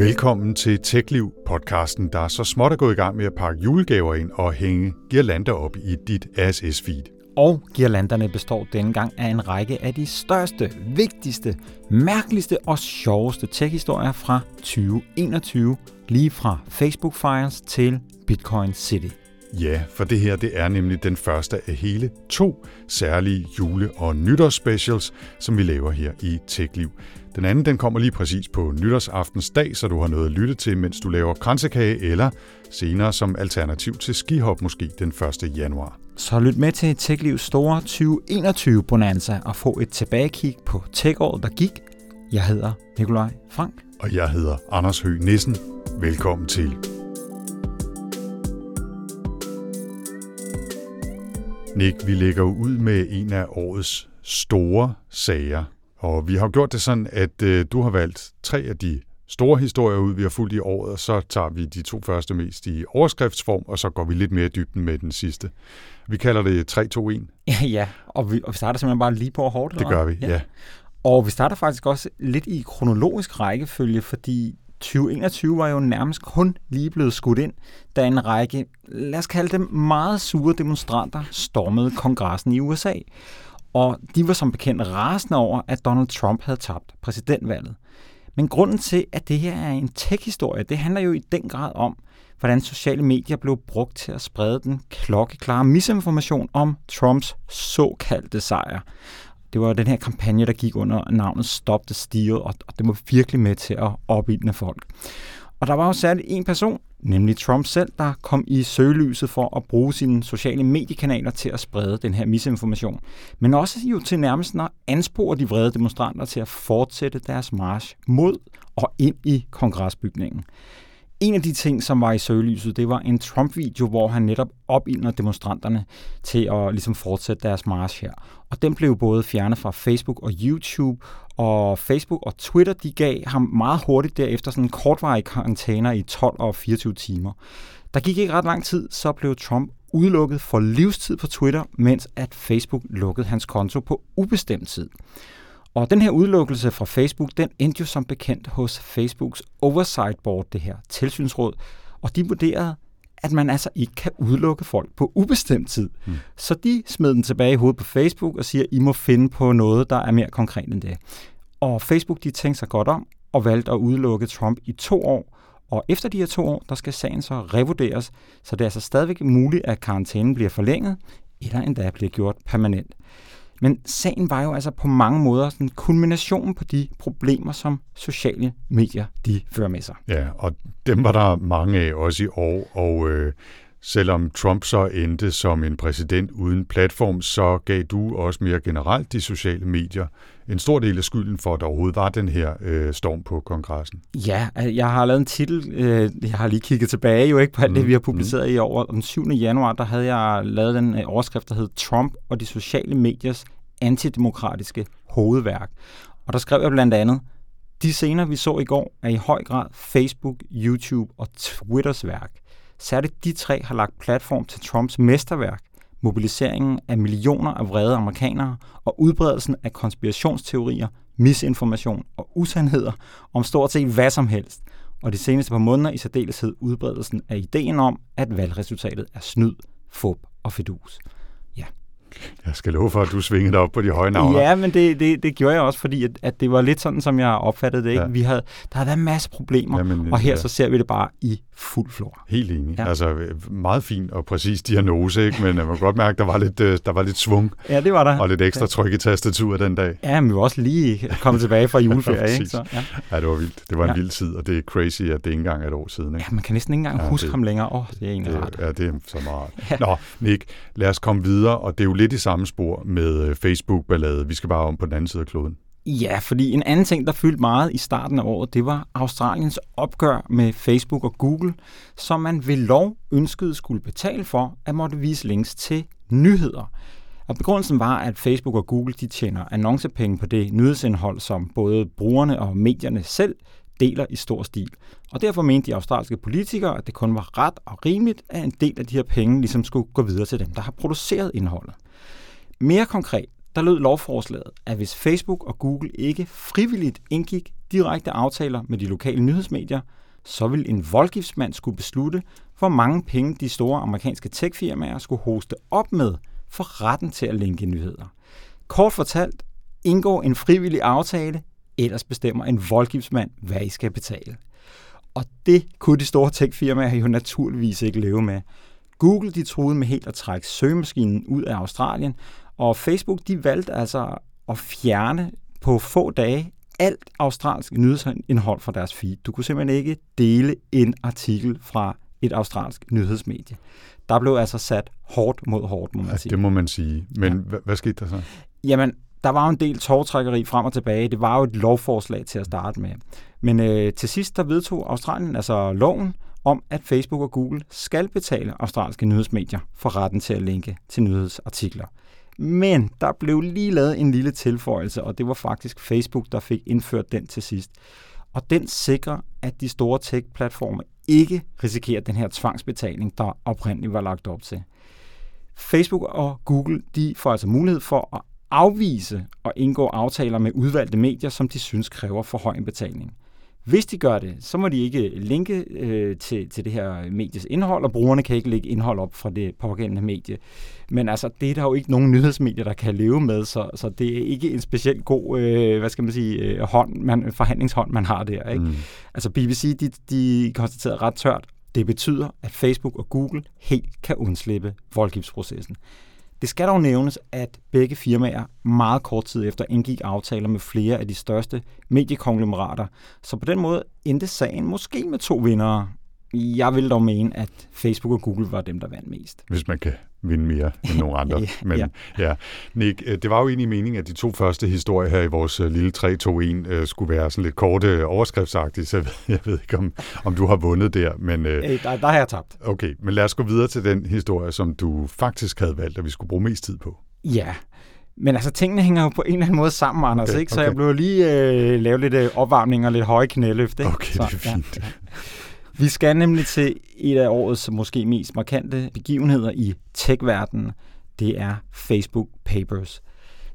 Velkommen til TechLiv podcasten, der er så småt er gået i gang med at pakke julegaver ind og hænge girlander op i dit RSS-feed. Og girlanderne består denne gang af en række af de største, vigtigste, mærkeligste og sjoveste tech-historier fra 2021, lige fra Facebook Fires til Bitcoin City. Ja, for det her det er nemlig den første af hele to særlige jule- og nytårsspecials, som vi laver her i TechLiv. Den anden den kommer lige præcis på nytårsaftens dag, så du har noget at lytte til, mens du laver kransekage, eller senere som alternativ til skihop måske den 1. januar. Så lyt med til TechLivs store 2021 bonanza og få et tilbagekig på tech-året, der gik. Jeg hedder Nikolaj Frank. Og jeg hedder Anders Høgh Nissen. Velkommen til. Nick, vi lægger ud med en af årets store sager. Og vi har gjort det sådan, at øh, du har valgt tre af de store historier ud, vi har fulgt i året, og så tager vi de to første mest i overskriftsform, og så går vi lidt mere i dybden med den sidste. Vi kalder det 3-2-1. Ja, ja. Og, vi, og vi starter simpelthen bare lige på hårdt. Det gør vi, ja. ja. Og vi starter faktisk også lidt i kronologisk rækkefølge, fordi 2021 var jo nærmest kun lige blevet skudt ind, da en række, lad os kalde dem meget sure demonstranter, stormede kongressen i USA. Og de var som bekendt rasende over, at Donald Trump havde tabt præsidentvalget. Men grunden til, at det her er en tech-historie, det handler jo i den grad om, hvordan sociale medier blev brugt til at sprede den klokkeklare misinformation om Trumps såkaldte sejr. Det var den her kampagne, der gik under navnet Stop the Steal, og det var virkelig med til at opildne folk. Og der var jo særligt en person, nemlig Trump selv, der kom i søgelyset for at bruge sine sociale mediekanaler til at sprede den her misinformation. Men også jo til nærmest at anspore de vrede demonstranter til at fortsætte deres march mod og ind i kongresbygningen. En af de ting, som var i søgelyset, det var en Trump-video, hvor han netop opildner demonstranterne til at ligesom fortsætte deres march her. Og den blev både fjernet fra Facebook og YouTube, og Facebook og Twitter, de gav ham meget hurtigt derefter sådan en kortvarig karantæner i 12 og 24 timer. Der gik ikke ret lang tid, så blev Trump udelukket for livstid på Twitter, mens at Facebook lukkede hans konto på ubestemt tid. Og den her udelukkelse fra Facebook, den endte jo som bekendt hos Facebooks Oversight Board, det her tilsynsråd, og de vurderede, at man altså ikke kan udelukke folk på ubestemt tid. Mm. Så de smed den tilbage i hovedet på Facebook og siger, I må finde på noget, der er mere konkret end det. Og Facebook de tænkte sig godt om og valgte at udelukke Trump i to år. Og efter de her to år, der skal sagen så revurderes, så det er altså stadigvæk muligt, at karantænen bliver forlænget, eller endda bliver gjort permanent. Men sagen var jo altså på mange måder sådan kulmination på de problemer, som sociale medier de fører med sig. Ja, og dem var der mange af også i år, og øh, selvom Trump så endte som en præsident uden platform, så gav du også mere generelt de sociale medier en stor del af skylden for, at der overhovedet var den her øh, storm på kongressen. Ja, jeg har lavet en titel, øh, jeg har lige kigget tilbage jo ikke på alt mm. det, vi har publiceret mm. i år. Den 7. januar, der havde jeg lavet den øh, overskrift, der hed Trump og de sociale mediers antidemokratiske hovedværk. Og der skrev jeg blandt andet, de scener, vi så i går, er i høj grad Facebook, YouTube og Twitters værk. Særligt de tre har lagt platform til Trumps mesterværk, mobiliseringen af millioner af vrede amerikanere og udbredelsen af konspirationsteorier, misinformation og usandheder om stort set hvad som helst, og de seneste par måneder i særdeleshed udbredelsen af ideen om, at valgresultatet er snyd, fup og fedus. Jeg skal love for, at du svingede op på de høje navne. Ja, men det, det, det gjorde jeg også, fordi at, at det var lidt sådan, som jeg opfattede det. Ikke? Ja. Vi havde, der havde været en masse problemer, Jamen, og her ja. så ser vi det bare i fuld flor. Helt enig. Ja. Altså meget fin og præcis diagnose, ikke? men man kan godt mærke, at der var lidt, øh, der var lidt svung. Ja, det var der. Og lidt ekstra tryk i tastaturet den dag. Ja, men vi var også lige kommet tilbage fra juleferie. ja, ikke? Så, ja. ja, det var vildt. Det var en ja. vild tid, og det er crazy, at det ikke engang er et år siden. Ikke? Ja, man kan næsten ikke engang ja, huske det, ham længere. Åh, oh, det er egentlig det, Ja, det er så meget. Ja. Nå, Nick, lad os komme videre, og det er jo lidt i samme spor med øh, Facebook-ballade. Vi skal bare om på den anden side af kloden. Ja, fordi en anden ting, der fyldte meget i starten af året, det var Australiens opgør med Facebook og Google, som man ved lov ønskede skulle betale for at måtte vise links til nyheder. Og begrundelsen var, at Facebook og Google de tjener annoncepenge på det nyhedsindhold, som både brugerne og medierne selv deler i stor stil. Og derfor mente de australske politikere, at det kun var ret og rimeligt, at en del af de her penge ligesom skulle gå videre til dem, der har produceret indholdet. Mere konkret, der lød lovforslaget, at hvis Facebook og Google ikke frivilligt indgik direkte aftaler med de lokale nyhedsmedier, så vil en voldgiftsmand skulle beslutte, hvor mange penge de store amerikanske techfirmaer skulle hoste op med for retten til at linke nyheder. Kort fortalt, indgår en frivillig aftale, ellers bestemmer en voldgiftsmand, hvad I skal betale. Og det kunne de store techfirmaer jo naturligvis ikke leve med. Google de troede med helt at trække søgemaskinen ud af Australien, og Facebook de valgte altså at fjerne på få dage alt australsk nyhedsindhold fra deres feed. Du kunne simpelthen ikke dele en artikel fra et australsk nyhedsmedie. Der blev altså sat hårdt mod hårdt, må man sige. Ja, det må man sige. Men ja. hvad, hvad skete der så? Jamen, der var jo en del tårtrækkeri frem og tilbage. Det var jo et lovforslag til at starte med. Men øh, til sidst der vedtog Australien altså loven om, at Facebook og Google skal betale australske nyhedsmedier for retten til at linke til nyhedsartikler. Men der blev lige lavet en lille tilføjelse, og det var faktisk Facebook, der fik indført den til sidst. Og den sikrer, at de store tech-platforme ikke risikerer den her tvangsbetaling, der oprindeligt var lagt op til. Facebook og Google de får altså mulighed for at afvise og indgå aftaler med udvalgte medier, som de synes kræver for høj en betaling. Hvis de gør det, så må de ikke linke øh, til, til det her medies indhold, og brugerne kan ikke lægge indhold op fra det pågældende medie. Men altså, det er der jo ikke nogen nyhedsmedier, der kan leve med, så, så det er ikke en specielt god, øh, hvad skal man sige, øh, hånd, man, forhandlingshånd, man har der. Ikke? Mm. Altså BBC, de, de konstaterede ret tørt, det betyder, at Facebook og Google helt kan undslippe voldgiftsprocessen. Det skal dog nævnes, at begge firmaer meget kort tid efter indgik aftaler med flere af de største mediekonglomerater, så på den måde endte sagen måske med to vindere. Jeg vil dog mene, at Facebook og Google var dem, der vandt mest. Hvis man kan vinde mere end nogle andre. ja, Men ja. ja, Nick, øh, det var jo egentlig meningen, at de to første historier her i vores øh, lille 3-2-1 øh, skulle være sådan lidt korte overskriftsagtige, så jeg ved, jeg ved ikke, om, om du har vundet der. Men, øh, der, der har jeg tabt. Okay, men lad os gå videre til den historie, som du faktisk havde valgt, at vi skulle bruge mest tid på. Ja, men altså, tingene hænger jo på en eller anden måde sammen, Anders, okay, ikke? Så okay. jeg blev lige øh, lave lidt øh, opvarmning og lidt høje knæløft, ikke? Okay, så, det er fint. Ja, ja. Vi skal nemlig til et af årets måske mest markante begivenheder i tech-verdenen. Det er Facebook Papers.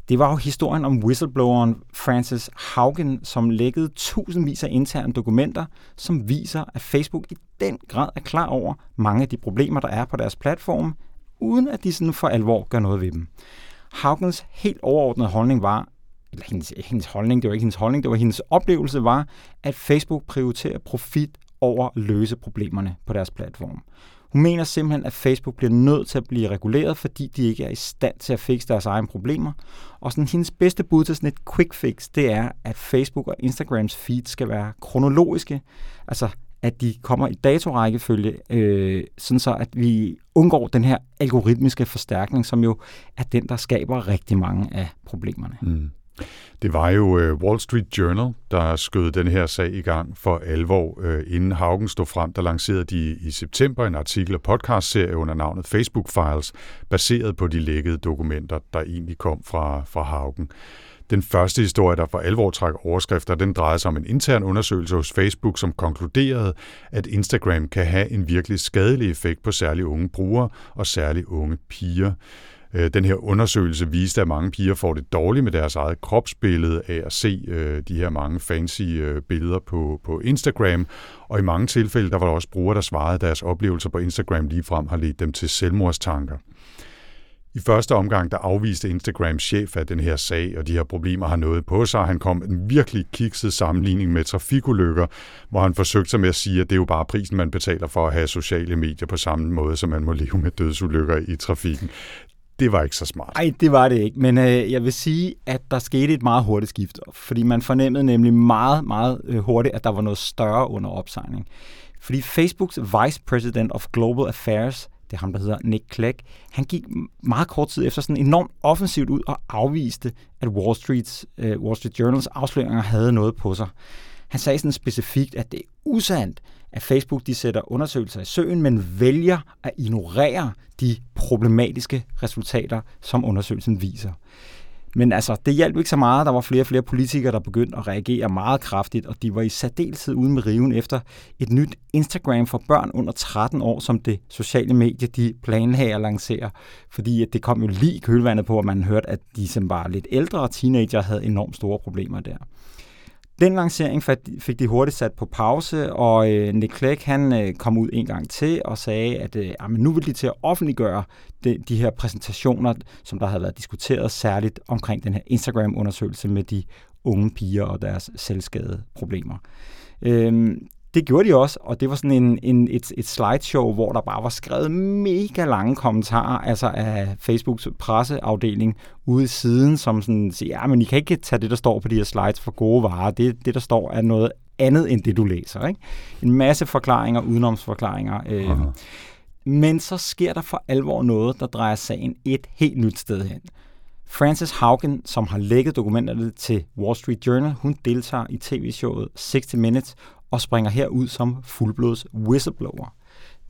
Det var jo historien om whistlebloweren Francis Haugen, som lækkede tusindvis af interne dokumenter, som viser, at Facebook i den grad er klar over mange af de problemer, der er på deres platform, uden at de sådan for alvor gør noget ved dem. Haugens helt overordnede holdning var, eller hendes, hendes holdning, det var ikke hendes holdning, det var hendes oplevelse var, at Facebook prioriterer profit over at løse problemerne på deres platform. Hun mener simpelthen, at Facebook bliver nødt til at blive reguleret, fordi de ikke er i stand til at fikse deres egne problemer. Og sådan hendes bedste bud til sådan et quick fix, det er, at Facebook og Instagrams feed skal være kronologiske. Altså, at de kommer i datorækkefølge, øh, sådan så at vi undgår den her algoritmiske forstærkning, som jo er den, der skaber rigtig mange af problemerne. Mm. Det var jo øh, Wall Street Journal, der skød den her sag i gang for alvor. Øh, inden Haugen stod frem, der lancerede de i september en artikel- og podcastserie under navnet Facebook Files, baseret på de lækkede dokumenter, der egentlig kom fra, fra Haugen. Den første historie, der for alvor trak overskrifter, den drejede sig om en intern undersøgelse hos Facebook, som konkluderede, at Instagram kan have en virkelig skadelig effekt på særligt unge brugere og særligt unge piger. Øh, den her undersøgelse viste, at mange piger får det dårligt med deres eget kropsbillede af at se øh, de her mange fancy øh, billeder på, på Instagram. Og i mange tilfælde, der var der også brugere, der svarede, at deres oplevelser på Instagram ligefrem har ledt dem til selvmordstanker. I første omgang, der afviste Instagrams chef, at den her sag og de her problemer har noget på sig. Han kom en virkelig kikset sammenligning med trafikulykker, hvor han forsøgte sig med at sige, at det er jo bare prisen, man betaler for at have sociale medier på samme måde, som man må leve med dødsulykker i trafikken det var ikke så smart. Nej, det var det ikke. Men øh, jeg vil sige, at der skete et meget hurtigt skift. Fordi man fornemmede nemlig meget, meget øh, hurtigt, at der var noget større under opsejling. Fordi Facebooks Vice President of Global Affairs, det er ham, der hedder Nick Clegg, han gik meget kort tid efter sådan enormt offensivt ud og afviste, at Wall, Streets, øh, Wall Street Journals afsløringer havde noget på sig. Han sagde sådan specifikt, at det er usandt, at Facebook de sætter undersøgelser i søen, men vælger at ignorere de problematiske resultater, som undersøgelsen viser. Men altså, det hjalp ikke så meget. Der var flere og flere politikere, der begyndte at reagere meget kraftigt, og de var i særdeleshed ude med riven efter et nyt Instagram for børn under 13 år, som det sociale medie de planlagde at lancere. Fordi det kom jo lige i kølvandet på, at man hørte, at de som var lidt ældre teenager havde enormt store problemer der. Den lancering fik de hurtigt sat på pause, og øh, Nick Clegg han øh, kom ud en gang til og sagde, at øh, ah, jamen, nu vil de til at offentliggøre de, de her præsentationer, som der havde været diskuteret særligt omkring den her Instagram-undersøgelse med de unge piger og deres selvskade problemer. Øhm, det gjorde de også, og det var sådan en, en, et, et slideshow, hvor der bare var skrevet mega lange kommentarer, altså af Facebooks presseafdeling ude i siden, som sådan siger, ja, men I kan ikke tage det, der står på de her slides for gode varer. Det, det der står, er noget andet end det, du læser. Ikke? En masse forklaringer, udenomsforklaringer. Øh, men så sker der for alvor noget, der drejer sagen et helt nyt sted hen. Frances Haugen, som har lækket dokumenterne til Wall Street Journal, hun deltager i tv-showet 60 Minutes og springer her ud som fuldblods whistleblower.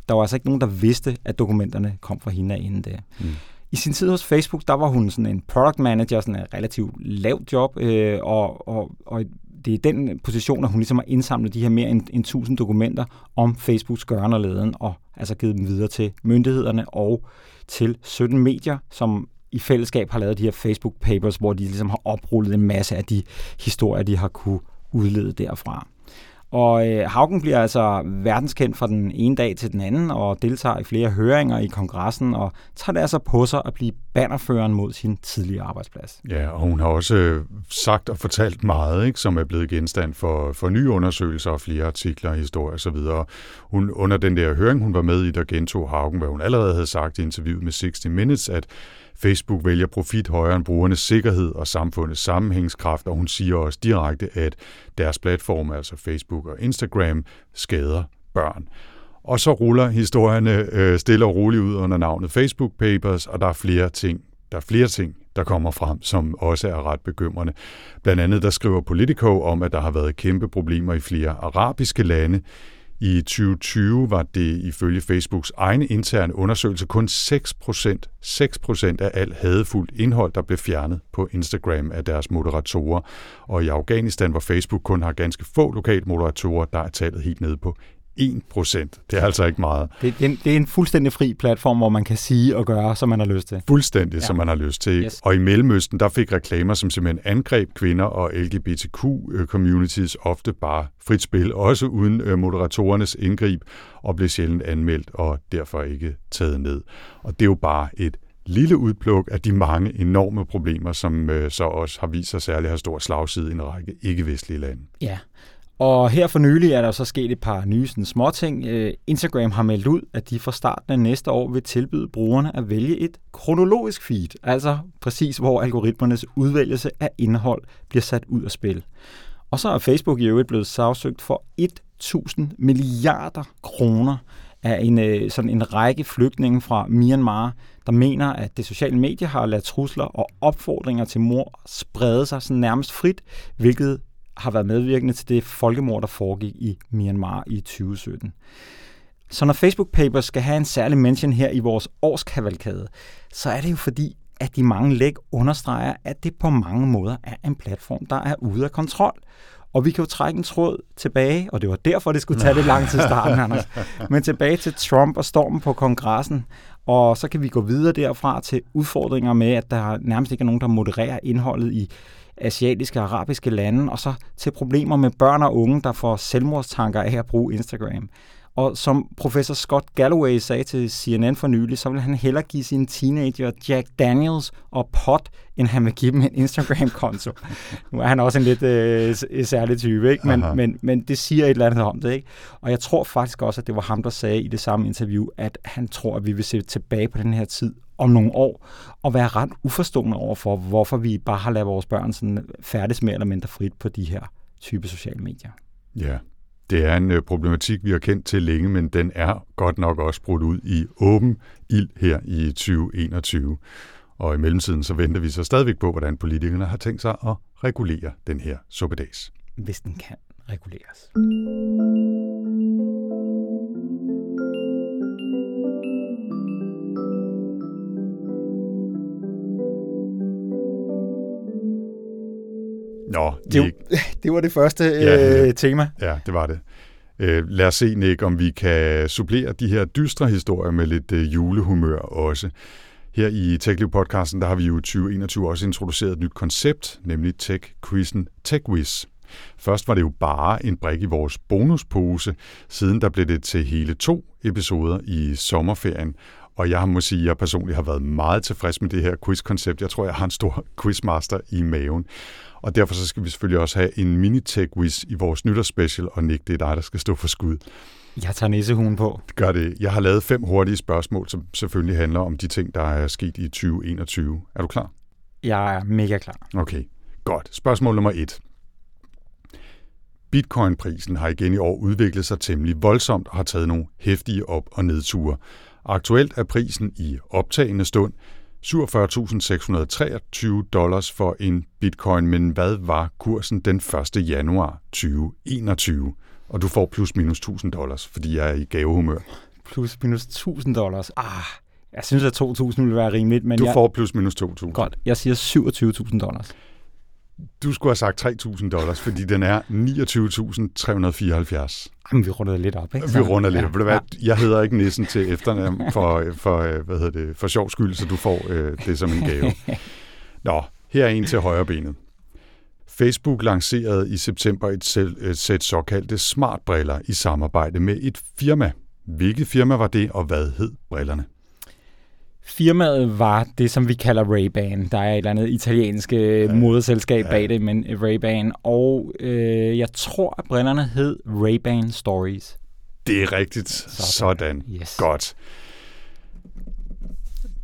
Der var altså ikke nogen, der vidste, at dokumenterne kom fra hende inden det. Mm. I sin tid hos Facebook, der var hun sådan en product manager, sådan en relativt lav job, øh, og, og, og det er den position, at hun ligesom har indsamlet de her mere end, end 1000 dokumenter om Facebooks gøren og leden, og altså givet dem videre til myndighederne og til 17 medier, som i fællesskab har lavet de her Facebook papers, hvor de ligesom har oprullet en masse af de historier, de har kunne udlede derfra. Og øh, Haugen bliver altså verdenskendt fra den ene dag til den anden, og deltager i flere høringer i kongressen, og tager det altså på sig at blive bannerføreren mod sin tidligere arbejdsplads. Ja, og hun har også øh, sagt og fortalt meget, ikke, som er blevet genstand for, for nye undersøgelser og flere artikler, historier osv. Hun, under den der høring, hun var med i, der gentog Haugen, hvad hun allerede havde sagt i interviewet med 60 Minutes, at Facebook vælger profit højere end brugernes sikkerhed og samfundets sammenhængskraft, og hun siger også direkte, at deres platforme, altså Facebook og Instagram, skader børn. Og så ruller historierne øh, stille og roligt ud under navnet Facebook Papers, og der er flere ting, der er flere ting, der kommer frem, som også er ret bekymrende. Blandt andet der skriver Politico om, at der har været kæmpe problemer i flere arabiske lande. I 2020 var det ifølge Facebooks egne interne undersøgelse kun 6% 6% af alt hadefuldt indhold, der blev fjernet på Instagram af deres moderatorer. Og i Afghanistan, hvor Facebook kun har ganske få lokale moderatorer, der er tallet helt nede på 1 procent. Det er altså ikke meget. Det, det, er en, det er en fuldstændig fri platform, hvor man kan sige og gøre, som man har lyst til. Fuldstændig, ja. som man har lyst til. Yes. Og i Mellemøsten, der fik reklamer, som simpelthen angreb kvinder og LGBTQ-communities ofte bare frit spil, også uden øh, moderatorernes indgreb, og blev sjældent anmeldt og derfor ikke taget ned. Og det er jo bare et lille udpluk af de mange enorme problemer, som øh, så også har vist sig særligt at have stor slagside i en række ikke-vestlige lande. Ja, og her for nylig er der så sket et par nye sådan, småting. Øh, Instagram har meldt ud, at de fra starten af næste år vil tilbyde brugerne at vælge et kronologisk feed, altså præcis hvor algoritmernes udvælgelse af indhold bliver sat ud af spil. Og så er Facebook i øvrigt blevet sagsøgt for 1000 milliarder kroner af en, øh, sådan en række flygtninge fra Myanmar, der mener, at det sociale medie har ladet trusler og opfordringer til mor sprede sig sådan nærmest frit, hvilket har været medvirkende til det folkemord, der foregik i Myanmar i 2017. Så når Facebook Papers skal have en særlig mention her i vores årskavalkade, så er det jo fordi, at de mange læg understreger, at det på mange måder er en platform, der er ude af kontrol. Og vi kan jo trække en tråd tilbage, og det var derfor, det skulle tage lidt lang tid starten, Anders. Men tilbage til Trump og stormen på kongressen, og så kan vi gå videre derfra til udfordringer med, at der nærmest ikke er nogen, der modererer indholdet i asiatiske og arabiske lande, og så til problemer med børn og unge, der får selvmordstanker af at bruge Instagram. Og som professor Scott Galloway sagde til CNN for nylig, så vil han hellere give sine teenager Jack Daniels og pot, end han vil give dem en Instagram-konto. nu er han også en lidt øh, særlig type, ikke? Men, men, men det siger et eller andet om det. Ikke? Og jeg tror faktisk også, at det var ham, der sagde i det samme interview, at han tror, at vi vil se tilbage på den her tid om nogle år, og være ret uforstående over for, hvorfor vi bare har lavet vores børn sådan færdes mere eller mindre frit på de her type sociale medier. Ja, det er en øh, problematik, vi har kendt til længe, men den er godt nok også brudt ud i åben ild her i 2021. Og i mellemtiden så venter vi så stadigvæk på, hvordan politikerne har tænkt sig at regulere den her suppedags. Hvis den kan reguleres. Nå, det, det var det første ja, øh, tema. Ja, det var det. Øh, lad os se, Nick, om vi kan supplere de her dystre historier med lidt øh, julehumør også. Her i TechLiv podcasten, der har vi jo 2021 også introduceret et nyt koncept, nemlig Tech Quizzen TechWiz. Først var det jo bare en brik i vores bonuspose, siden der blev det til hele to episoder i sommerferien, og jeg må sige, at jeg personligt har været meget tilfreds med det her quizkoncept. Jeg tror, jeg har en stor quizmaster i maven. Og derfor så skal vi selvfølgelig også have en mini-tech-quiz i vores nytårsspecial, og Nick, det er dig, der skal stå for skud. Jeg tager nissehuen på. Gør det. Jeg har lavet fem hurtige spørgsmål, som selvfølgelig handler om de ting, der er sket i 2021. Er du klar? Jeg er mega klar. Okay, godt. Spørgsmål nummer et. Bitcoin-prisen har igen i år udviklet sig temmelig voldsomt og har taget nogle hæftige op- og nedture. Aktuelt er prisen i optagende stund 47.623 dollars for en bitcoin, men hvad var kursen den 1. januar 2021? Og du får plus minus 1000 dollars, fordi jeg er i gavehumør. Plus minus 1000 dollars. Ah, jeg synes, at 2.000 ville være rimeligt, men Du jeg... får plus minus 2.000. Godt, jeg siger 27.000 dollars. Du skulle have sagt 3.000 dollars, fordi den er 29.374. Jamen, vi runder lidt op, ikke? Vi runder lidt. Ja, du hvad? Jeg hedder ikke Nissen til efternavn for, for, hvad hedder det, for sjov skyld, så du får øh, det som en gave. Nå, her er en til højre benet. Facebook lancerede i september et, selv, et sæt såkaldte smartbriller i samarbejde med et firma. Hvilket firma var det, og hvad hed brillerne? Firmaet var det, som vi kalder Ray-Ban. Der er et eller andet italiensk ja. moderselskab Ja. bag det, men Ray-Ban. Og øh, jeg tror, at brillerne hed Ray-Ban Stories. Det er rigtigt. Sådan. Sådan. Yes. Godt.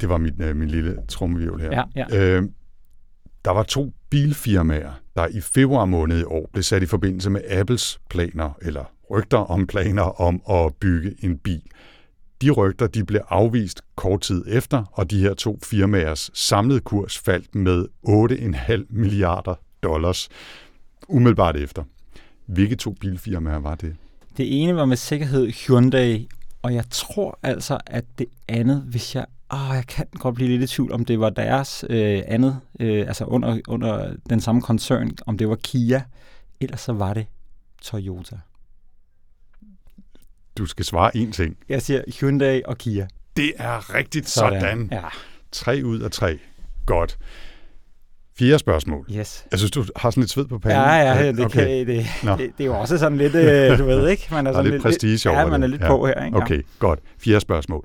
Det var min, øh, min lille trummevirvel her. Ja, ja. Øh, der var to bilfirmaer, der i februar måned i år blev sat i forbindelse med Apples planer, eller rygter om planer om at bygge en bil. De rygter de blev afvist kort tid efter, og de her to firmaers samlede kurs faldt med 8,5 milliarder dollars umiddelbart efter. Hvilke to bilfirmaer var det? Det ene var med sikkerhed Hyundai, og jeg tror altså, at det andet, hvis jeg... Åh, jeg kan godt blive lidt i tvivl, om det var deres øh, andet, øh, altså under, under den samme koncern, om det var Kia, ellers så var det Toyota. Du skal svare én ting. Jeg siger Hyundai og Kia. Det er rigtigt sådan. sådan. Ja, Tre ud af tre. Godt. Fjerde spørgsmål. yes. Jeg synes, du har sådan lidt sved på panden. Ja, ja, det, okay. kan, det, Nå. det, det er jo også sådan lidt, øh, du ved ikke, man er er sådan lidt prestige Ja, over man er det. lidt Ja. på her, ikke? Okay, godt. Fjerde spørgsmål.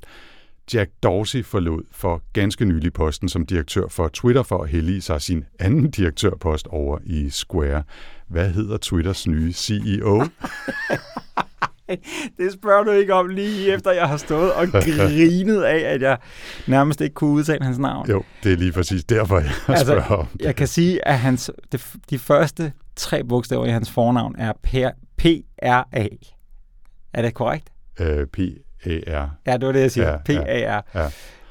Jack Dorsey forlod for ganske nylig posten som direktør for Twitter for at hellige sig sin anden direktørpost over i Square. Hvad hedder Twitters nye CEO? Det spørger du ikke om lige efter, jeg har stået og grinet af, at jeg nærmest ikke kunne udtale hans navn. Jo, det er lige præcis derfor, jeg Altså, spørger om det. Jeg kan sige, at hans, de, de første tre bogstaver i hans fornavn er P-R-A. Er det korrekt? Øh, P-A-R. Ja, det var det, jeg siger. Ja, P-A-R. ja.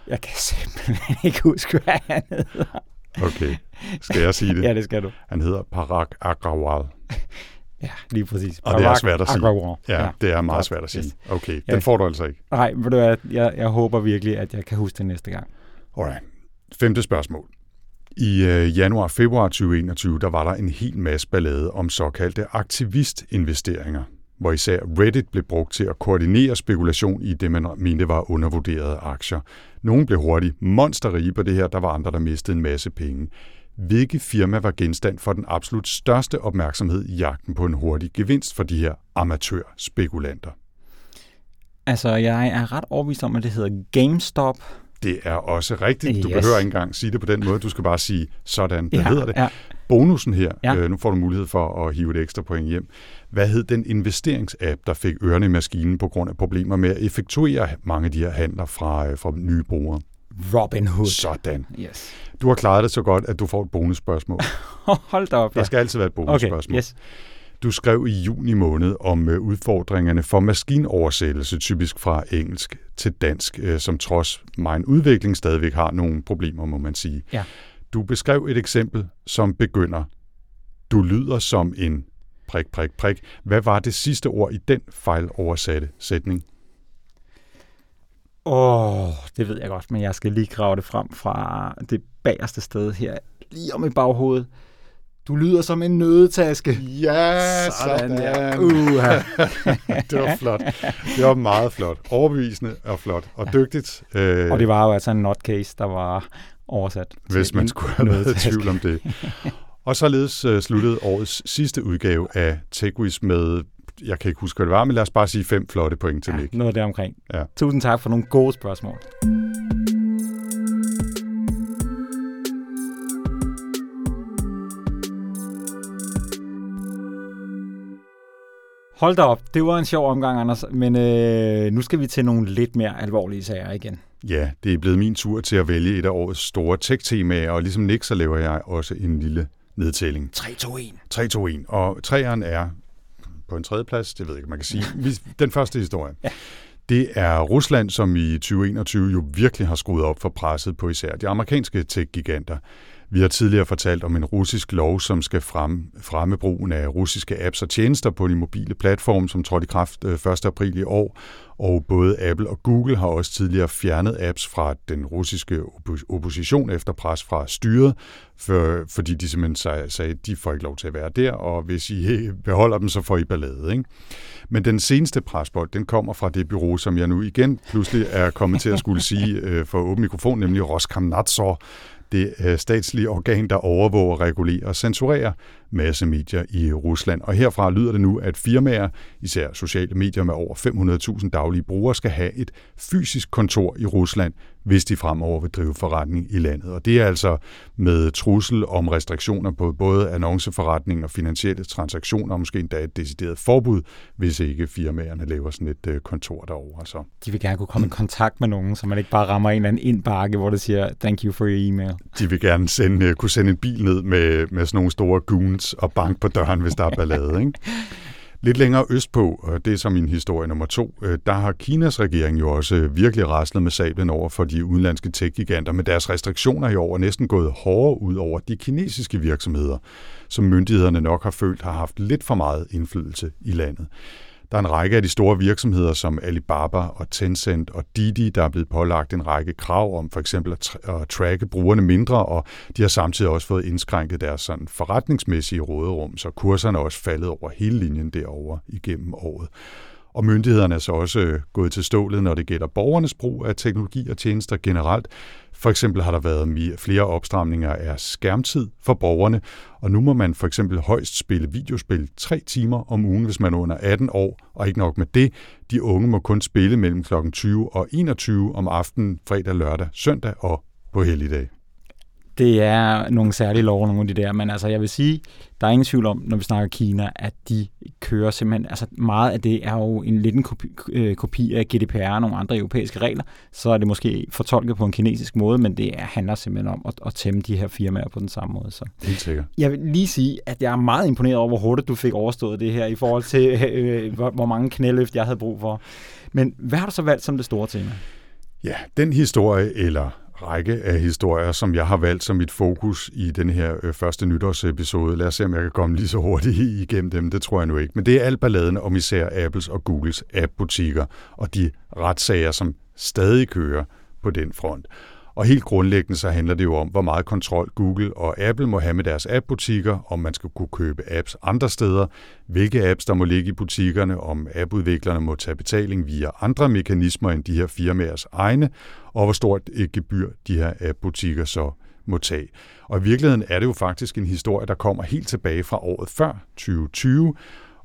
Jeg kan simpelthen ikke huske, hvad han hedder. Okay. Skal jeg sige det? Ja, det skal du. Han hedder Parag Agrawal. Ja, lige præcis. Og det er svært at sige. Agrawal. Ja, det er meget svært at sige. Okay, Ja. den får du altså ikke. Nej, ved du hvad, jeg, jeg håber virkelig, at jeg kan huske det næste gang. Alright. Femte spørgsmål. I øh, januar-februar 2021, der var der en hel masse ballade om såkaldte aktivistinvesteringer, hvor især Reddit blev brugt til at koordinere spekulation i det, man mente var undervurderede aktier. Nogle blev hurtigt monsterrige på det her, der var andre, der mistede en masse penge. Hvilke firma var genstand for den absolut største opmærksomhed i jagten på en hurtig gevinst for de her amatørspekulanter? Altså, jeg er ret overbevist om, at det hedder GameStop. Det er også rigtigt. Du Yes. behøver ikke engang sige det på den måde. Du skal bare sige sådan. Hvad ja, hedder det? Ja. Bonusen her. Ja. øh, nu får du mulighed for at hive et ekstra point hjem. Hvad hed den investeringsapp, der fik ørerne i maskinen på grund af problemer med at effektuere mange af de her handler fra, øh, fra nye brugere? Robin Hood. Sådan. Yes. Du har klaret det så godt, at du får et bonusspørgsmål. Hold da op, Der ja. skal altid være et Okay, bonusspørgsmål. yes. Du skrev i juni måned om øh, udfordringerne for maskinoversættelse, typisk fra engelsk til dansk, øh, som trods min udvikling stadigvæk har nogle problemer, må man sige. Ja. Du beskrev et eksempel, som begynder. Du lyder som en prik, prik, prik. Hvad var det sidste ord i den fejloversatte sætning? Åh, oh, det ved jeg godt, men jeg skal lige grave det frem fra det bagerste sted her, lige om i baghovedet. Du lyder som en nødetaske. Ja, Sådan der. Uha. det var flot. Det var meget flot. Overbevisende og flot. Og dygtigt. Øh, Og det var jo altså en nutcase, der var oversat. hvis man skulle have været i tvivl om det. Og således uh, sluttede årets sidste udgave af TechWiz med, jeg kan ikke huske, hvad det var, men lad os bare sige fem flotte point til Ja, Nick. noget deromkring. Ja. Tusind tak for nogle gode spørgsmål. Hold da op, det var en sjov omgang, Anders, men øh, nu skal vi til nogle lidt mere alvorlige sager igen. Ja, det er blevet min tur til at vælge et af årets store tech-temaer, og ligesom Nick, så laver jeg også en lille nedtælling. 3, 2, 1. 3, 2, 1. Og træeren er på en tredje plads, det ved jeg ikke, man kan sige. Den første historie. Ja. Det er Rusland, som i 2021 jo virkelig har skruet op for presset på især de amerikanske tech-giganter. Vi har tidligere fortalt om en russisk lov, som skal fremme, fremme brugen af russiske apps og tjenester på de mobile platforme, som trådte i kraft øh, 1. april i år. Og både Apple og Google har også tidligere fjernet apps fra den russiske opposition efter pres fra styret, for, fordi de simpelthen sagde, at de får ikke lov til at være der, og hvis I beholder dem, så får I ballade. Ikke? Men den seneste presbold, den kommer fra det bureau, som jeg nu igen pludselig er kommet til at skulle sige øh, for åben mikrofon, nemlig Roskomnadzor, det øh, statslige organ, der overvåger, regulerer og censurerer massemedier i Rusland. Og herfra lyder det nu, at firmaer, især sociale medier med over 500.000 daglige brugere, skal have et fysisk kontor i Rusland, hvis de fremover vil drive forretning i landet. Og det er altså med trussel om restriktioner på både annonceforretning og finansielle transaktioner, og måske endda et decideret forbud, hvis ikke firmaerne laver sådan et øh, kontor derovre. Så De vil gerne kunne komme i kontakt med nogen, så man ikke bare rammer en eller anden indbakke, hvor det siger, thank you for your email. de vil gerne sende, øh, kunne sende en bil ned med, med sådan nogle store goons og bank på døren, hvis der er ballade. Ikke? Lidt længere østpå, og det er så min historie nummer to, øh, der har Kinas regering jo også øh, virkelig raslet med sablen over for de udenlandske tech-giganter, med deres restriktioner i år er næsten gået hårdere ud over de kinesiske virksomheder, som myndighederne nok har følt har haft lidt for meget indflydelse i landet. Der er en række af de store virksomheder som Alibaba og Tencent og Didi, der er blevet pålagt en række krav om for eksempel at, tra- at tracke brugerne mindre, og de har samtidig også fået indskrænket deres sådan forretningsmæssige råderum, så kurserne er også faldet over hele linjen derover igennem året. Og myndighederne er så også øh, gået til stålet, når det gælder borgernes brug af teknologi og tjenester generelt. For eksempel har der været flere opstramninger af skærmtid for borgerne, og nu må man for eksempel højst spille videospil tre timer om ugen, hvis man er under 18 år, og ikke nok med det. De unge må kun spille mellem kl. 20 og 21 om aftenen, fredag, lørdag, søndag og på helligdag. Det er nogle særlige lov, nogle af de der, men altså jeg vil sige, der er ingen tvivl om, når vi snakker Kina, at de kører simpelthen, altså meget af det er jo en liten kopi, øh, kopi af GDPR og nogle andre europæiske regler, så er det måske fortolket på en kinesisk måde, men det er, handler simpelthen om at, at tæmme de her firmaer på den samme måde. Så. Helt sikkert. Jeg vil lige sige, at jeg er meget imponeret over, hvor hurtigt du fik overstået det her, i forhold til, øh, hvor, hvor mange knæløft jeg havde brug for. Men hvad har du så valgt som det store tema? Ja, den historie eller række af historier, som jeg har valgt som mit fokus i den her øh, første nytårsepisode. Lad os se, om jeg kan komme lige så hurtigt igennem dem. Det tror jeg nu ikke. Men det er alt balladen om især Apples og Googles app-butikker og de retssager, som stadig kører på den front. Og helt grundlæggende så handler det jo om, hvor meget kontrol Google og Apple må have med deres appbutikker, om man skal kunne købe apps andre steder, hvilke apps der må ligge i butikkerne, om appudviklerne må tage betaling via andre mekanismer end de her firmaers egne, og hvor stort et gebyr de her appbutikker så må tage. Og i virkeligheden er det jo faktisk en historie, der kommer helt tilbage fra året før 2020,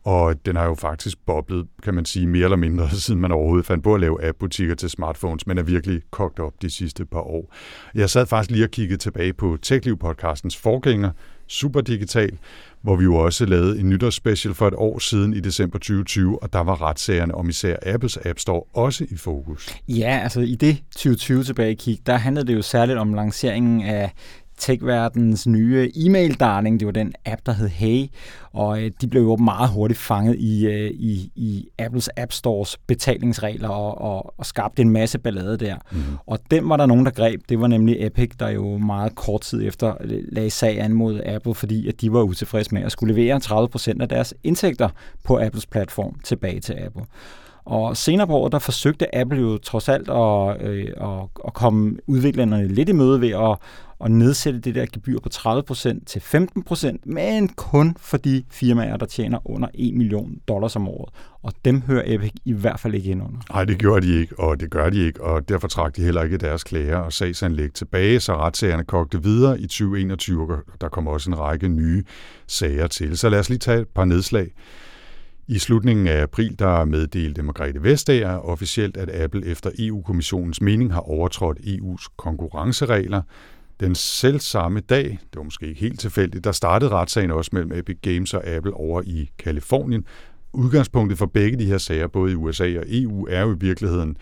og den har jo faktisk boblet, kan man sige, mere eller mindre, siden man overhovedet fandt på at lave app-butikker til smartphones, men er virkelig kogt op de sidste par år. Jeg sad faktisk lige og kiggede tilbage på TechLiv-podcastens forgænger, Super Digital, hvor vi jo også lavede en nytårsspecial for et år siden i december 2020, og der var retssagerne om især Apples App Store også i fokus. Ja, altså i det 2020 tilbage kig, der handlede det jo særligt om lanceringen af tech-verdens nye e-mail-darling. Det var den app, der hed Hey, og øh, de blev jo meget hurtigt fanget i, øh, i, i Apples App Stores betalingsregler og, og, og skabte en masse ballade der. Mm. Og den var der nogen, der greb. Det var nemlig Epic, der jo meget kort tid efter lagde sag an mod Apple, fordi at de var utilfredse med at skulle levere 30% af deres indtægter på Apples platform tilbage til Apple. Og senere på året, der forsøgte Apple jo trods alt at, øh, at, at komme udviklerne lidt i møde ved at, at nedsætte det der gebyr på 30% til 15%, men kun for de firmaer, der tjener under 1 million dollars om året. Og dem hører Epic i hvert fald ikke ind under. Nej, det gjorde de ikke, og det gør de ikke, og derfor trak de heller ikke deres klager og sagsanlæg tilbage, så retssagerne kogte videre i 2021, og der kom også en række nye sager til. Så lad os lige tage et par nedslag. I slutningen af april der meddelte Margrethe Vestager officielt, at Apple efter EU-kommissionens mening har overtrådt EU's konkurrenceregler. Den selv samme dag, det var måske ikke helt tilfældigt, der startede retssagen også mellem Epic Games og Apple over i Kalifornien. Udgangspunktet for begge de her sager, både i USA og EU, er jo i virkeligheden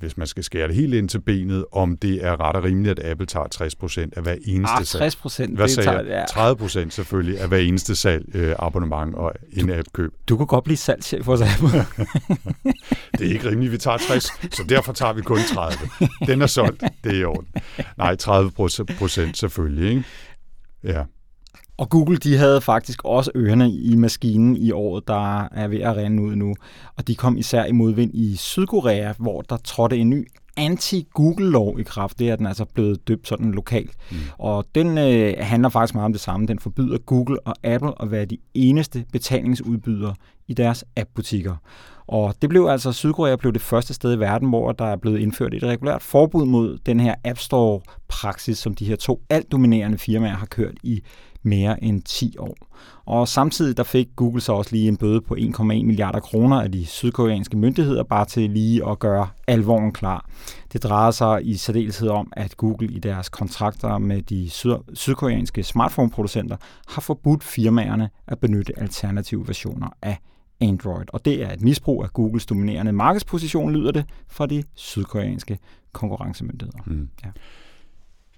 hvis man skal skære det helt ind til benet, om det er ret og rimeligt, at Apple tager 60 procent af hver eneste ah, 60 procent? Hvad sagde tager, ja. 30 procent selvfølgelig af hver eneste salg, øh, abonnement og in-app-køb. Du kunne godt blive salgschef hos Apple. det er ikke rimeligt, vi tager 60, så derfor tager vi kun 30. Den er solgt, det er i orden. Nej, 30 procent selvfølgelig, ikke? Ja. Og Google, de havde faktisk også ørerne i maskinen i året, der er ved at rende ud nu. Og de kom især i modvind i Sydkorea, hvor der trådte en ny anti-Google-lov i kraft. Det er den altså blevet døbt sådan lokalt. Mm. Og den øh, handler faktisk meget om det samme. Den forbyder Google og Apple at være de eneste betalingsudbydere i deres app-butikker. Og det blev altså, Sydkorea blev det første sted i verden, hvor der er blevet indført et regulært forbud mod den her App Store-praksis, som de her to alt dominerende firmaer har kørt i mere end 10 år. Og samtidig der fik Google så også lige en bøde på 1,1 milliarder kroner af de sydkoreanske myndigheder, bare til lige at gøre alvoren klar. Det drejer sig i særdeleshed om, at Google i deres kontrakter med de syd- sydkoreanske smartphone-producenter har forbudt firmaerne at benytte alternative versioner af Android. Og det er et misbrug af Googles dominerende markedsposition, lyder det, fra de sydkoreanske konkurrencemyndigheder. Mm. Ja.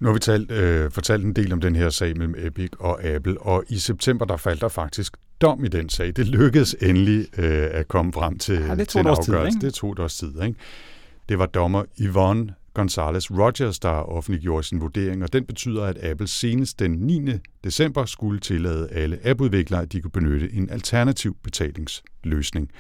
Nu har vi talt, øh, fortalt en del om den her sag mellem Epic og Apple, og i september der faldt der faktisk dom i den sag. Det lykkedes endelig øh, at komme frem til, ja, det til en afgørelse. Tid, det tog et års tid. Ikke? Det var dommer Yvonne Gonzalez Rogers, der offentliggjorde sin vurdering, og den betyder, at Apple senest den 9. december skulle tillade alle appudviklere, at de kunne benytte en alternativ betalingsløsning.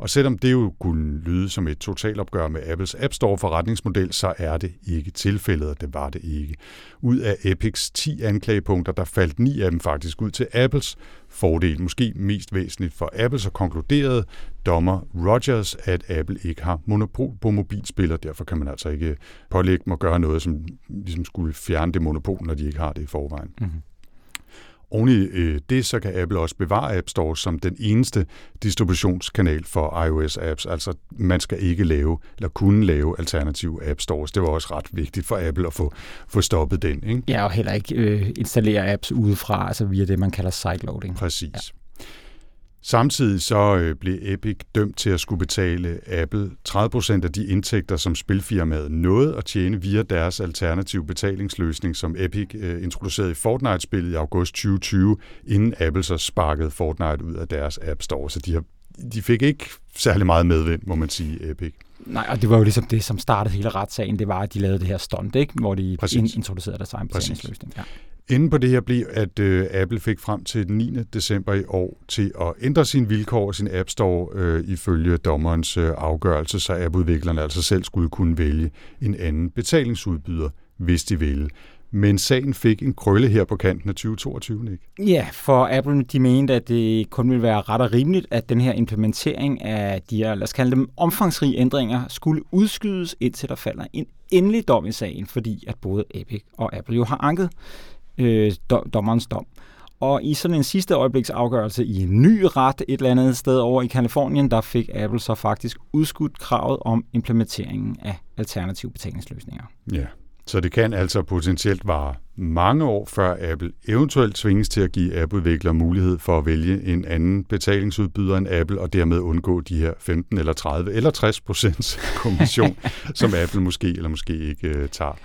Og selvom det jo kunne lyde som et totalopgør med Apples App Store forretningsmodel, så er det ikke tilfældet, og det var det ikke. Ud af Epics 10 anklagepunkter, der faldt 9 af dem faktisk ud til Apples fordel. Måske mest væsentligt for Apple, så konkluderede dommer Rogers, at Apple ikke har monopol på mobilspil, og derfor kan man altså ikke pålægge dem at gøre noget, som ligesom skulle fjerne det monopol, når de ikke har det i forvejen. Mm-hmm. Oven i øh, det, så kan Apple også bevare App Store som den eneste distributionskanal for iOS-apps. Altså, man skal ikke lave, eller kunne lave alternative App Stores. Det var også ret vigtigt for Apple at få, få stoppet den. Ikke? Ja, og heller ikke øh, installere apps udefra, altså via det, man kalder sideloading. Præcis. Ja. Samtidig så øh, blev Epic dømt til at skulle betale Apple 30% af de indtægter, som spilfirmaet nåede at tjene via deres alternative betalingsløsning, som Epic øh, introducerede i Fortnite-spillet i august 2020, inden Apple så sparkede Fortnite ud af deres App Store. Så de, har, de fik ikke særlig meget medvind, må man sige, Epic. Nej, og det var jo ligesom det, som startede hele retssagen, det var, at de lavede det her stunt, ikke? hvor de Præcis. introducerede deres egen betalingsløsning. Ja. Inden på det her blev, at øh, Apple fik frem til den 9. december i år til at ændre sine vilkår og sin App Store øh, ifølge dommerens øh, afgørelse, så appudviklerne altså selv skulle kunne vælge en anden betalingsudbyder, hvis de ville. Men sagen fik en krølle her på kanten af 2022, ikke? Ja, for Apple de mente, at det kun ville være ret og rimeligt, at den her implementering af de her, lad os kalde dem, omfangsrige ændringer, skulle udskydes, indtil der falder en endelig dom i sagen, fordi at både Epic og Apple jo har anket øh, dommerens dom. Og i sådan en sidste øjebliks afgørelse i en ny ret et eller andet sted over i Kalifornien, der fik Apple så faktisk udskudt kravet om implementeringen af alternative betalingsløsninger. Ja, så det kan altså potentielt vare mange år, før Apple eventuelt tvinges til at give appudviklere mulighed for at vælge en anden betalingsudbyder end Apple, og dermed undgå de her 15 eller 30 eller 60 procents kommission, som Apple måske eller måske ikke øh, tager.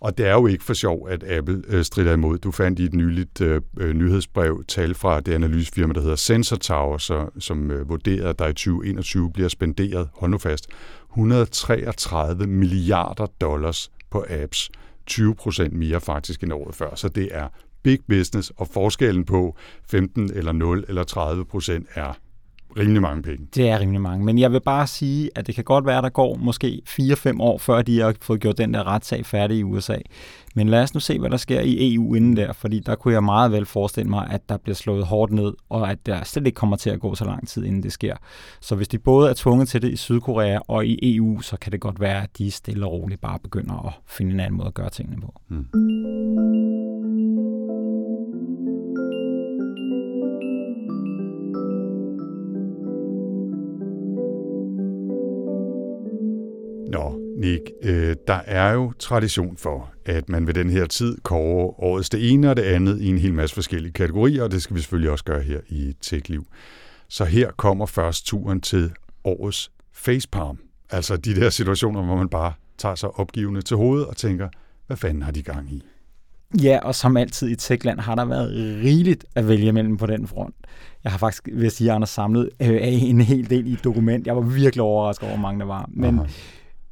Og det er jo ikke for sjov, at Apple øh, strider imod. Du fandt i et nyligt øh, øh nyhedsbrev tal fra det analysefirma, der hedder Sensor Tower, så, som øh, vurderer, at der i 2021 bliver spenderet, hold nu fast, 133 milliarder dollars på apps. 20 procent mere faktisk end året før. Så det er big business, og forskellen på 15 eller 0 eller 30 procent er rimelig mange penge. Det er rimelig mange, men jeg vil bare sige, at det kan godt være, at der går måske 4-5 år, før de har fået gjort den der retssag færdig i USA. Men lad os nu se, hvad der sker i EU inden der, fordi der kunne jeg meget vel forestille mig, at der bliver slået hårdt ned, og at der slet ikke kommer til at gå så lang tid, inden det sker. Så hvis de både er tvunget til det i Sydkorea og i EU, så kan det godt være, at de stille og roligt bare begynder at finde en anden måde at gøre tingene på. Hmm. Nick, øh, der er jo tradition for, at man ved den her tid kårer årets det ene og det andet i en hel masse forskellige kategorier, og det skal vi selvfølgelig også gøre her i TechLiv. Så her kommer først turen til årets facepalm. Altså de der situationer, hvor man bare tager sig opgivende til hovedet og tænker, hvad fanden har de gang i? Ja, og som altid i Techland har der været rigeligt at vælge mellem på den front. Jeg har faktisk, vil jeg sige, Anders samlet øh, en hel del i et dokument. Jeg var virkelig overrasket over, hvor mange der var. Men Aha.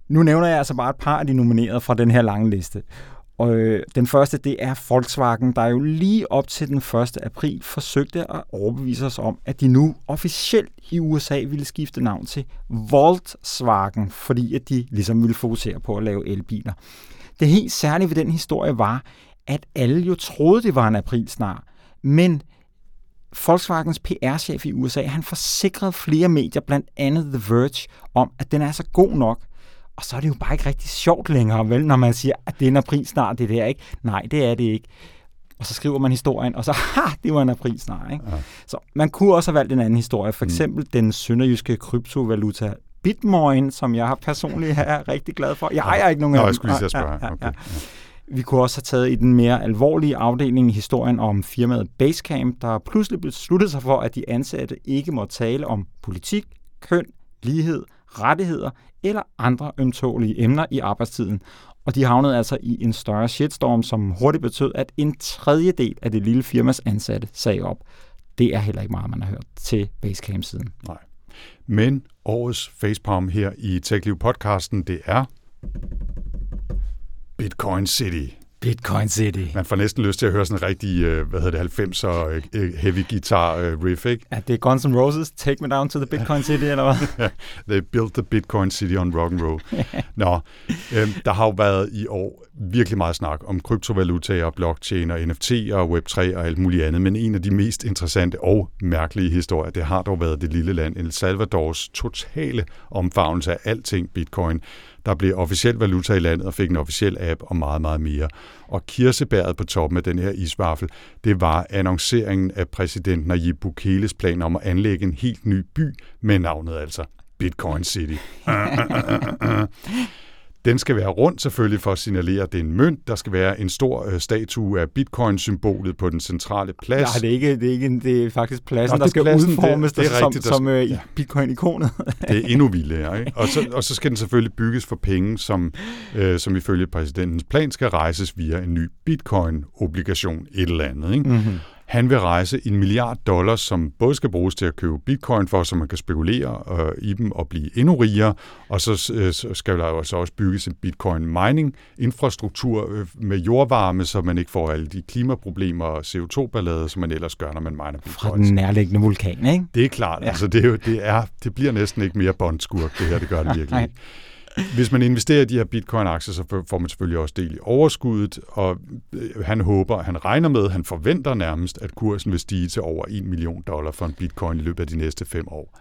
Nu nævner jeg altså bare et par af de nominerede fra den her lange liste. Og øh, den første, det er Volkswagen, der jo lige op til den 1. april forsøgte at overbevise os om, at de nu officielt i USA ville skifte navn til Volkswagen, fordi at de ligesom ville fokusere på at lave elbiler. Det helt særlige ved den historie var, at alle jo troede, det var en aprilsnar, men Volkswagens PR-chef i USA, han forsikrede flere medier, blandt andet The Verge, om, at den er så god nok, og så er det jo bare ikke rigtig sjovt længere, vel, når man siger, at det er en april snart, det der, ikke? Nej, det er det ikke. Og så skriver man historien, og så, ha, det var en april snart, ikke? Ja. Så man kunne også have valgt en anden historie. For mm. eksempel mm. den sønderjyske kryptovaluta Bitmoin, som jeg personligt er rigtig glad for. Jeg ejer ikke nogen af dem. jeg skulle lige spørge. Ja, ja, okay. ja. Vi kunne også have taget i den mere alvorlige afdeling i historien om firmaet Basecamp, der pludselig besluttede sig for, at de ansatte ikke må tale om politik, køn, lighed, rettigheder eller andre ømtålige emner i arbejdstiden. Og de havnede altså i en større shitstorm, som hurtigt betød, at en tredjedel af det lille firmas ansatte sagde op. Det er heller ikke meget, man har hørt til Basecamp-siden. Nej. Men årets facepalm her i TechLiv-podcasten, det er Bitcoin City. Bitcoin City. Man får næsten lyst til at høre sådan en rigtig, øh, hvad hedder det, 90'er øh, heavy guitar øh, riff, ikke? Ja, det er Guns N' Roses, Take Me Down to the Bitcoin City, eller hvad? They built the Bitcoin City on rock and roll. Nå, øh, der har jo været i år virkelig meget snak om kryptovalutaer, blockchain og NFT og Web3 og alt muligt andet, men en af de mest interessante og mærkelige historier, det har dog været det lille land El Salvadors totale omfavnelse af alting Bitcoin, der blev officiel valuta i landet og fik en officiel app og meget, meget mere. Og kirsebæret på toppen af den her isvaffel, det var annonceringen af præsident Nayib Bukeles plan om at anlægge en helt ny by med navnet altså Bitcoin City. Den skal være rund selvfølgelig for at signalere, at det er en mønt. Der skal være en stor øh, statue af bitcoin-symbolet på den centrale plads. Nej, det er ikke, det er, ikke, det er faktisk pladsen, Nå, der skal pladsen, udformes det, det er rigtigt, som, som øh, ja. bitcoin-ikonet. det er endnu vildere. Ikke? Og, så, og så skal den selvfølgelig bygges for penge, som, øh, som ifølge præsidentens plan skal rejses via en ny bitcoin-obligation et eller andet. Ikke? Mm-hmm. Han vil rejse en milliard dollars, som både skal bruges til at købe bitcoin for, så man kan spekulere øh, i dem og blive endnu rigere, og så, øh, så skal der jo altså også bygges en bitcoin mining infrastruktur øh, med jordvarme, så man ikke får alle de klimaproblemer og CO2-ballader, som man ellers gør, når man miner bitcoin. Fra den nærliggende vulkan, ikke? Det er klart. Ja. Altså, det, er jo, det, er, det bliver næsten ikke mere bondskurk, det her, det gør det virkelig ikke. Hvis man investerer i de her bitcoin-aktier, så får man selvfølgelig også del i overskuddet, og øh, han håber, han regner med, han forventer nærmest, at kursen vil stige til over 1 million dollar for en bitcoin i løbet af de næste fem år.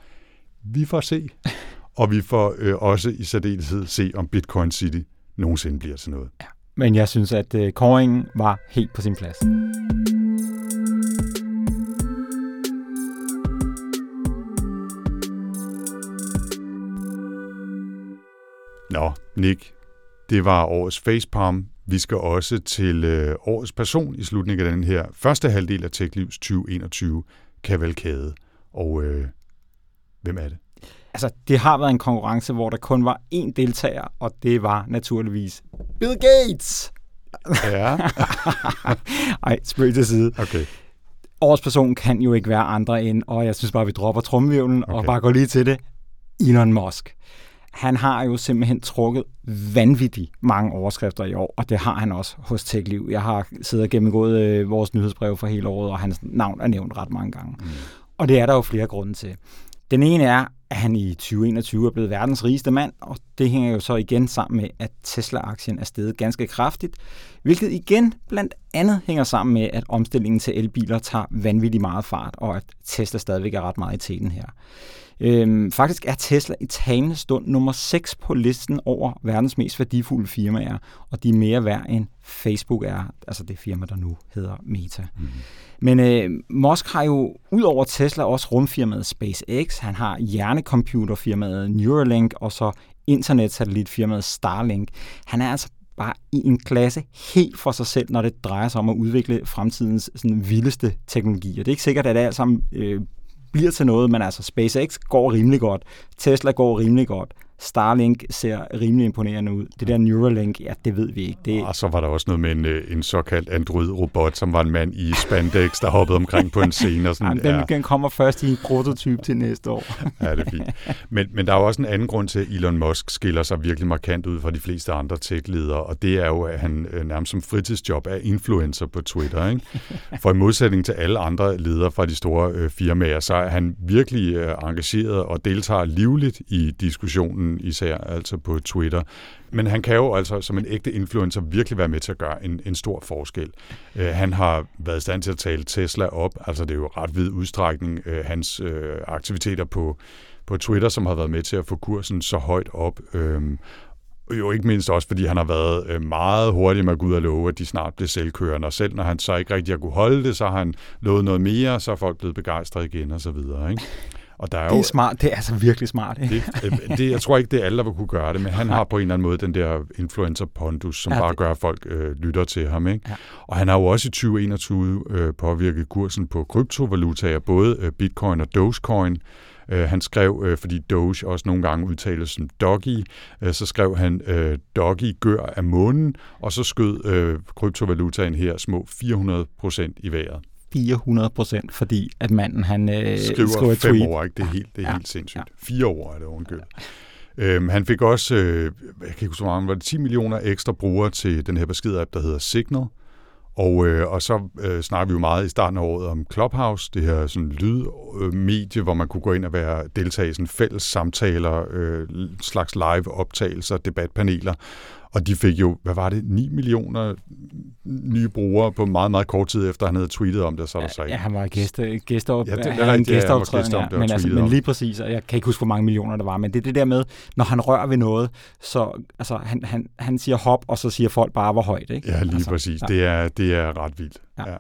Vi får se, og vi får øh, også i særdeleshed se, om Bitcoin City nogensinde bliver til noget. Ja, men jeg synes, at øh, kåringen var helt på sin plads. Nå, Nick, det var årets facepalm. Vi skal også til øh, årets person i slutningen af den her første halvdel af TechLivs 2021 kavalkade. Og øh, hvem er det? Altså, det har været en konkurrence, hvor der kun var én deltager, og det var naturligvis Bill Gates! Ja. Ej, spøg til side. Okay. Årets person kan jo ikke være andre end, og jeg synes bare, vi dropper tromvivlen okay. og bare går lige til det, Elon Musk han har jo simpelthen trukket vanvittigt mange overskrifter i år, og det har han også hos TechLiv. Jeg har siddet og gennemgået øh, vores nyhedsbrev for hele året, og hans navn er nævnt ret mange gange. Mm. Og det er der jo flere grunde til. Den ene er, at han i 2021 er blevet verdens rigeste mand, og det hænger jo så igen sammen med, at Tesla-aktien er steget ganske kraftigt, hvilket igen blandt andet hænger sammen med, at omstillingen til elbiler tager vanvittigt meget fart, og at Tesla stadigvæk er ret meget i teten her. Øhm, faktisk er Tesla i talende stund nummer 6 på listen over verdens mest værdifulde firmaer, og de er mere værd end Facebook er, altså det firma, der nu hedder Meta. Mm. Men øh, Musk har jo ud over Tesla også rumfirmaet SpaceX, han har hjernecomputerfirmaet Neuralink, og så internetsatellitfirmaet Starlink. Han er altså bare i en klasse helt for sig selv, når det drejer sig om at udvikle fremtidens sådan, vildeste teknologier. Det er ikke sikkert, at det alt sammen øh, bliver til noget, men altså SpaceX går rimelig godt, Tesla går rimelig godt, Starlink ser rimelig imponerende ud. Det der Neuralink, ja, det ved vi ikke. Det... Og så var der også noget med en, øh, en såkaldt Android-robot, som var en mand i spandex, der hoppede omkring på en scene. Og sådan, Jamen, den, ja. den kommer først i en prototyp til næste år. ja, det er fint. Men, men der er også en anden grund til, at Elon Musk skiller sig virkelig markant ud fra de fleste andre tech-ledere, og det er jo, at han øh, nærmest som fritidsjob er influencer på Twitter. Ikke? For i modsætning til alle andre ledere fra de store øh, firmaer, så er han virkelig øh, engageret og deltager livligt i diskussionen især altså på Twitter. Men han kan jo altså som en ægte influencer virkelig være med til at gøre en, en stor forskel. Øh, han har været i stand til at tale Tesla op, altså det er jo ret vid udstrækning, øh, hans øh, aktiviteter på, på Twitter, som har været med til at få kursen så højt op. Øh, jo ikke mindst også, fordi han har været øh, meget hurtig med at gå ud og love, at de snart bliver selvkørende, og selv når han så ikke rigtig har kunne holde det, så har han lovet noget mere, så er folk blevet begejstret igen og så videre. Ikke? Og der er det er jo, smart, det er altså virkelig smart. Ikke? Det, det, jeg tror ikke, det er alle, der vil kunne gøre det, men han har på en eller anden måde den der influencer pondus, som ja, bare gør, at folk øh, lytter til ham. Ikke? Ja. Og han har jo også i 2021 øh, påvirket kursen på kryptovalutaer, både øh, bitcoin og dogecoin. Uh, han skrev, uh, fordi Doge også nogle gange udtales som Doggy, uh, så skrev han uh, Doggy gør af månen, og så skød uh, kryptovalutaen her små 400 procent i vejret. 400 procent, fordi at manden han øh, skriver, skriver fem tweet. år, ikke? Det er helt, det er ja. helt sindssygt. Ja. Fire år er det ovenkøbet. Ja. Øhm, han fik også, øh, jeg kan ikke huske, var det 10 millioner ekstra brugere til den her besked-app, der hedder Signal. Og, øh, og så øh, snakker vi jo meget i starten af året om Clubhouse, det her sådan lydmedie, hvor man kunne gå ind og være deltage i sådan fælles samtaler, øh, slags live optagelser, debatpaneler. Og de fik jo, hvad var det, 9 millioner nye brugere på meget, meget kort tid efter, han havde tweetet om det, så der sagde. Ja, han var gæste, gæsteop, ja, det, han rigtigt, gæsteoptræden, ja, ja, men, altså, men lige præcis, og jeg kan ikke huske, hvor mange millioner der var, men det er det der med, når han rører ved noget, så altså, han, han, han siger hop, og så siger folk bare, hvor højt. Ikke? Ja, lige altså, præcis. Ja. Det, er, det er ret vildt. Ja. ja.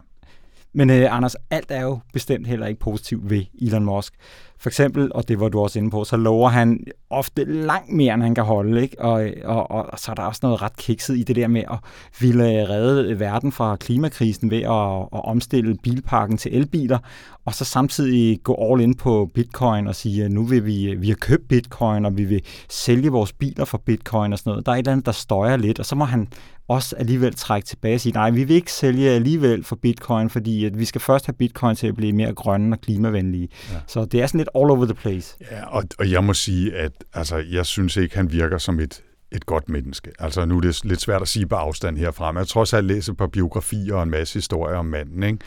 Men uh, Anders, alt er jo bestemt heller ikke positivt ved Elon Musk. For eksempel, og det var du også inde på, så lover han ofte langt mere, end han kan holde. Ikke? Og, og, og, og så er der også noget ret kikset i det der med at ville redde verden fra klimakrisen ved at, at omstille bilparken til elbiler, og så samtidig gå all in på bitcoin og sige, at nu vil vi, vi har købt bitcoin, og vi vil sælge vores biler for bitcoin og sådan noget. Der er et eller andet, der støjer lidt, og så må han også alligevel trække tilbage og sige, nej, vi vil ikke sælge alligevel for bitcoin, fordi at vi skal først have bitcoin til at blive mere grønne og klimavenlige. Ja. Så det er sådan lidt all over the place. Ja, og, og jeg må sige, at altså, jeg synes ikke, han virker som et et godt menneske. Altså nu er det lidt svært at sige på afstand herfra, men jeg tror også, at jeg læser på biografier og en masse historier om manden, ikke?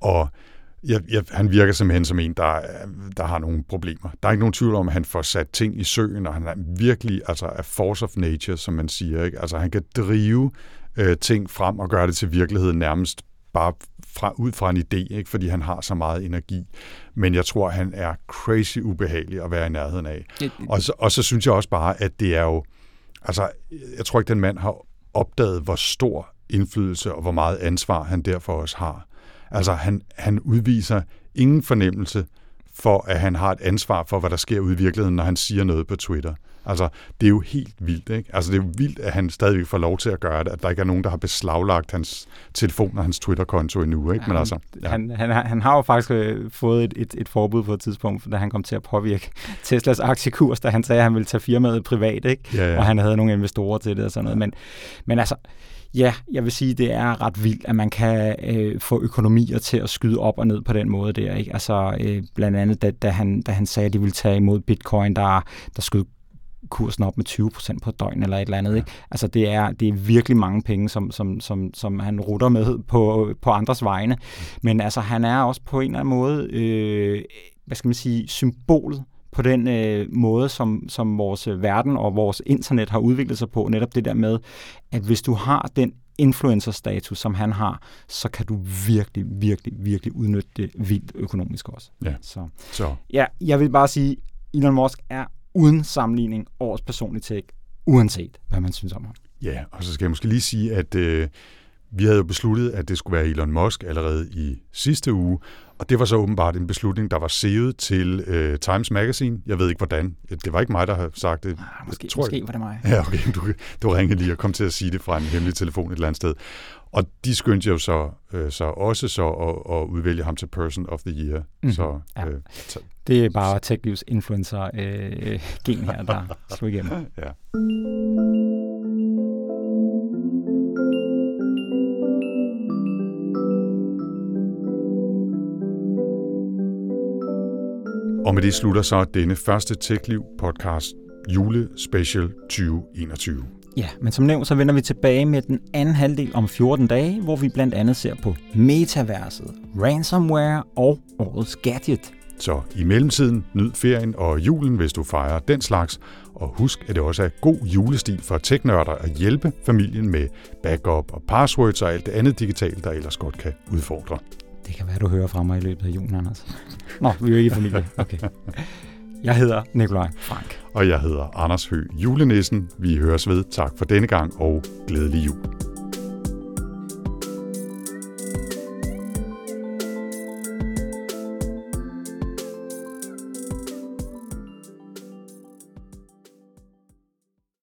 Og jeg, jeg, han virker simpelthen som en, der, der har nogle problemer. Der er ikke nogen tvivl om, at han får sat ting i søen, og han er virkelig altså a force of nature, som man siger. Ikke? Altså han kan drive øh, ting frem og gøre det til virkelighed nærmest bare fra, ud fra en idé, ikke? fordi han har så meget energi. Men jeg tror, han er crazy ubehagelig at være i nærheden af. Og så, og så synes jeg også bare, at det er jo... Altså, jeg tror ikke, den mand har opdaget, hvor stor indflydelse og hvor meget ansvar han derfor også har. Altså, han, han udviser ingen fornemmelse for, at han har et ansvar for, hvad der sker ude i virkeligheden, når han siger noget på Twitter. Altså, det er jo helt vildt, ikke? Altså, det er jo vildt, at han stadigvæk får lov til at gøre det, at der ikke er nogen, der har beslaglagt hans telefon og hans Twitter-konto endnu, ikke? Men altså, ja. han, han, han har jo faktisk øh, fået et, et, et forbud på et tidspunkt, da han kom til at påvirke Teslas aktiekurs, da han sagde, at han ville tage firmaet privat, ikke? Ja, ja. Og han havde nogle investorer til det og sådan noget. Men, men altså, ja, jeg vil sige, det er ret vildt, at man kan øh, få økonomier til at skyde op og ned på den måde der. Ikke? Altså, øh, blandt andet, da, da, han, da han sagde, at de ville tage imod bitcoin, der, der skød kursen op med 20% på døgn eller et eller andet. Ikke? Altså det er, det er virkelig mange penge, som, som, som, som han rutter med på, på andres vegne. Men altså han er også på en eller anden måde, øh, hvad skal man sige, symbolet på den øh, måde, som, som vores verden og vores internet har udviklet sig på. Netop det der med, at hvis du har den influencer-status, som han har, så kan du virkelig, virkelig, virkelig udnytte det vildt økonomisk også. Ja. Så. Så ja, jeg vil bare sige, Elon Musk er uden sammenligning årets personlige tech, uanset hvad man synes om ham. Ja, og så skal jeg måske lige sige, at øh, vi havde jo besluttet, at det skulle være Elon Musk allerede i sidste uge, og det var så åbenbart en beslutning, der var sevet til øh, Times Magazine. Jeg ved ikke hvordan. Det var ikke mig, der har sagt det. Ah, måske, tror måske jeg. var det mig. Ja, okay. Du, du ringede lige og kom til at sige det fra en hemmelig telefon et eller andet sted. Og de skyndte jo så, øh, så også så at, at udvælge ham til Person of the Year. Mhm. Så, Ja. øh, så, Det er bare TechLivs influencer-gen her, der slog igennem. ja. Og med det slutter så denne første TechLiv podcast julespecial 2021. Ja, men som nævnt, så vender vi tilbage med den anden halvdel om 14 dage, hvor vi blandt andet ser på metaverset, ransomware og årets gadget. Så i mellemtiden, nyd ferien og julen, hvis du fejrer den slags. Og husk, at det også er god julestil for teknørder at hjælpe familien med backup og passwords og alt det andet digitalt, der ellers godt kan udfordre. Det kan være, du hører fra mig i løbet af julen, Anders. Nå, vi er jo ikke i familie. Okay. Jeg hedder Nikolaj Frank. Og jeg hedder Anders Høgh Julenissen. Vi høres ved. Tak for denne gang, og glædelig jul.